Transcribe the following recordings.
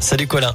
Salut Colin.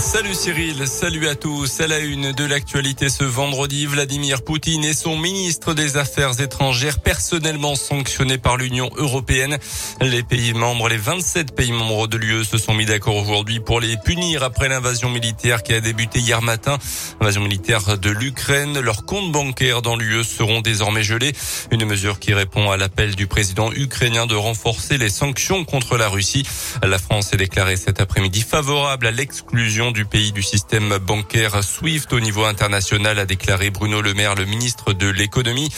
Salut Cyril, salut à tous. À la une de l'actualité ce vendredi, Vladimir Poutine et son ministre des Affaires étrangères personnellement sanctionnés par l'Union européenne. Les pays membres, les 27 pays membres de l'UE se sont mis d'accord aujourd'hui pour les punir après l'invasion militaire qui a débuté hier matin. Invasion militaire de l'Ukraine. Leurs comptes bancaires dans l'UE seront désormais gelés. Une mesure qui répond à l'appel du président ukrainien de renforcer les sanctions contre la Russie. La France est déclarée cet après-midi favorable à l'exclusion du pays du système bancaire SWIFT au niveau international, a déclaré Bruno Le Maire, le ministre de l'économie.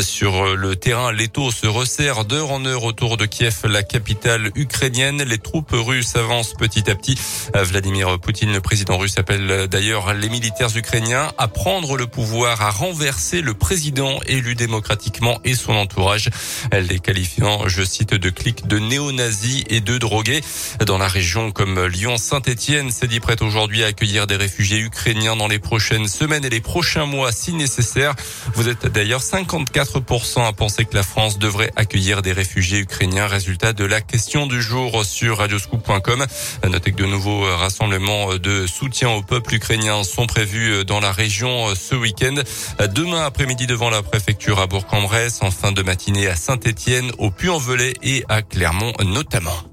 Sur le terrain, les taux se resserrent d'heure en heure autour de Kiev, la capitale ukrainienne. Les troupes russes avancent petit à petit. Vladimir Poutine, le président russe, appelle d'ailleurs les militaires ukrainiens à prendre le pouvoir, à renverser le président élu démocratiquement et son entourage. Les qualifiant, je cite, de clics de néo-nazis et de drogués. Dans la région comme Lyon-Saint-Etienne, c'est dit prêt aujourd'hui aujourd'hui à accueillir des réfugiés ukrainiens dans les prochaines semaines et les prochains mois si nécessaire. Vous êtes d'ailleurs 54% à penser que la France devrait accueillir des réfugiés ukrainiens. Résultat de la question du jour sur radioscoop.com. Notez que de nouveaux rassemblements de soutien au peuple ukrainien sont prévus dans la région ce week-end. Demain après-midi devant la préfecture à Bourg-en-Bresse, en fin de matinée à Saint-Étienne, au Puy-en-Velay et à Clermont notamment.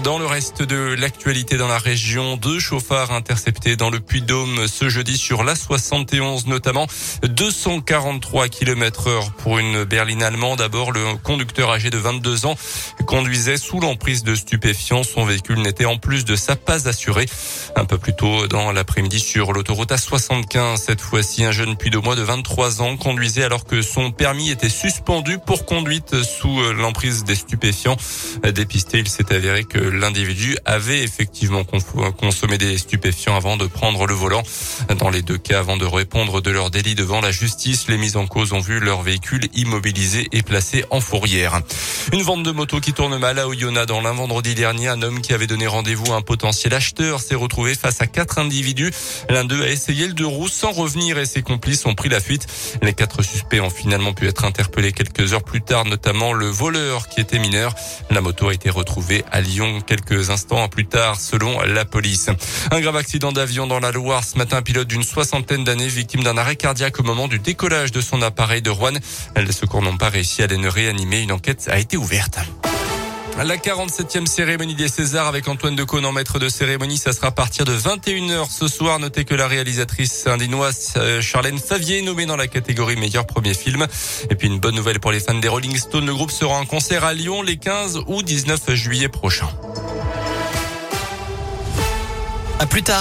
Dans le reste de l'actualité dans la région, deux chauffards interceptés dans le Puy-Dôme ce jeudi sur la 71 notamment 243 km heure pour une berline allemande. D'abord, le conducteur âgé de 22 ans conduisait sous l'emprise de stupéfiants. Son véhicule n'était en plus de ça pas assuré. Un peu plus tôt dans l'après-midi sur l'autoroute A75, cette fois-ci, un jeune puy de de 23 ans conduisait alors que son permis était suspendu pour conduite sous l'emprise des stupéfiants. Dépisté, il s'est avéré que l'individu avait effectivement consommé des stupéfiants avant de prendre le volant. Dans les deux cas, avant de répondre de leur délit devant la justice, les mises en cause ont vu leur véhicule immobilisé et placé en fourrière. Une vente de moto qui tourne mal à Oyonnax dans l'un vendredi dernier. Un homme qui avait donné rendez-vous à un potentiel acheteur s'est retrouvé face à quatre individus. L'un d'eux a essayé le deux roues sans revenir et ses complices ont pris la fuite. Les quatre suspects ont finalement pu être interpellés quelques heures plus tard, notamment le voleur qui était mineur. La moto a été retrouvée à Lyon quelques instants plus tard, selon la police. Un grave accident d'avion dans la Loire. Ce matin, un pilote d'une soixantaine d'années, victime d'un arrêt cardiaque au moment du décollage de son appareil de Rouen. Les secours n'ont pas réussi à les réanimer. Une enquête a été ouverte. La 47e cérémonie des Césars avec Antoine Decaune en maître de cérémonie, ça sera à partir de 21h ce soir. Notez que la réalisatrice indinoise euh, Charlène Favier est nommée dans la catégorie meilleur premier film. Et puis une bonne nouvelle pour les fans des Rolling Stones, le groupe sera en concert à Lyon les 15 ou 19 juillet prochains. À plus tard.